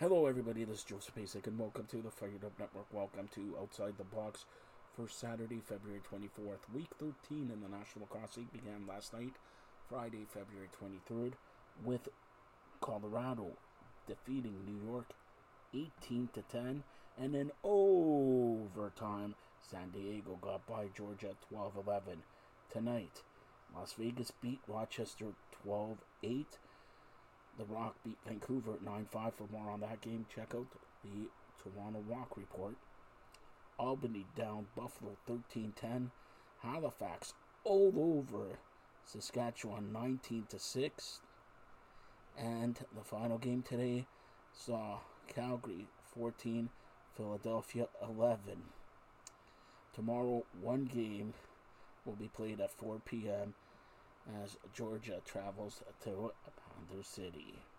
Hello, everybody. This is Joseph Basic, and welcome to the Fired Up Network. Welcome to Outside the Box for Saturday, February 24th. Week 13 in the National Lacrosse League began last night, Friday, February 23rd, with Colorado defeating New York 18 to 10, and in overtime, San Diego got by Georgia 12 11. Tonight, Las Vegas beat Rochester 12 8. The Rock beat Vancouver at 9 5. For more on that game, check out the Toronto Rock Report. Albany down Buffalo 13 10. Halifax all over Saskatchewan 19 to 6. And the final game today saw Calgary 14, Philadelphia 11. Tomorrow, one game will be played at 4 p.m. as Georgia travels to Panther City.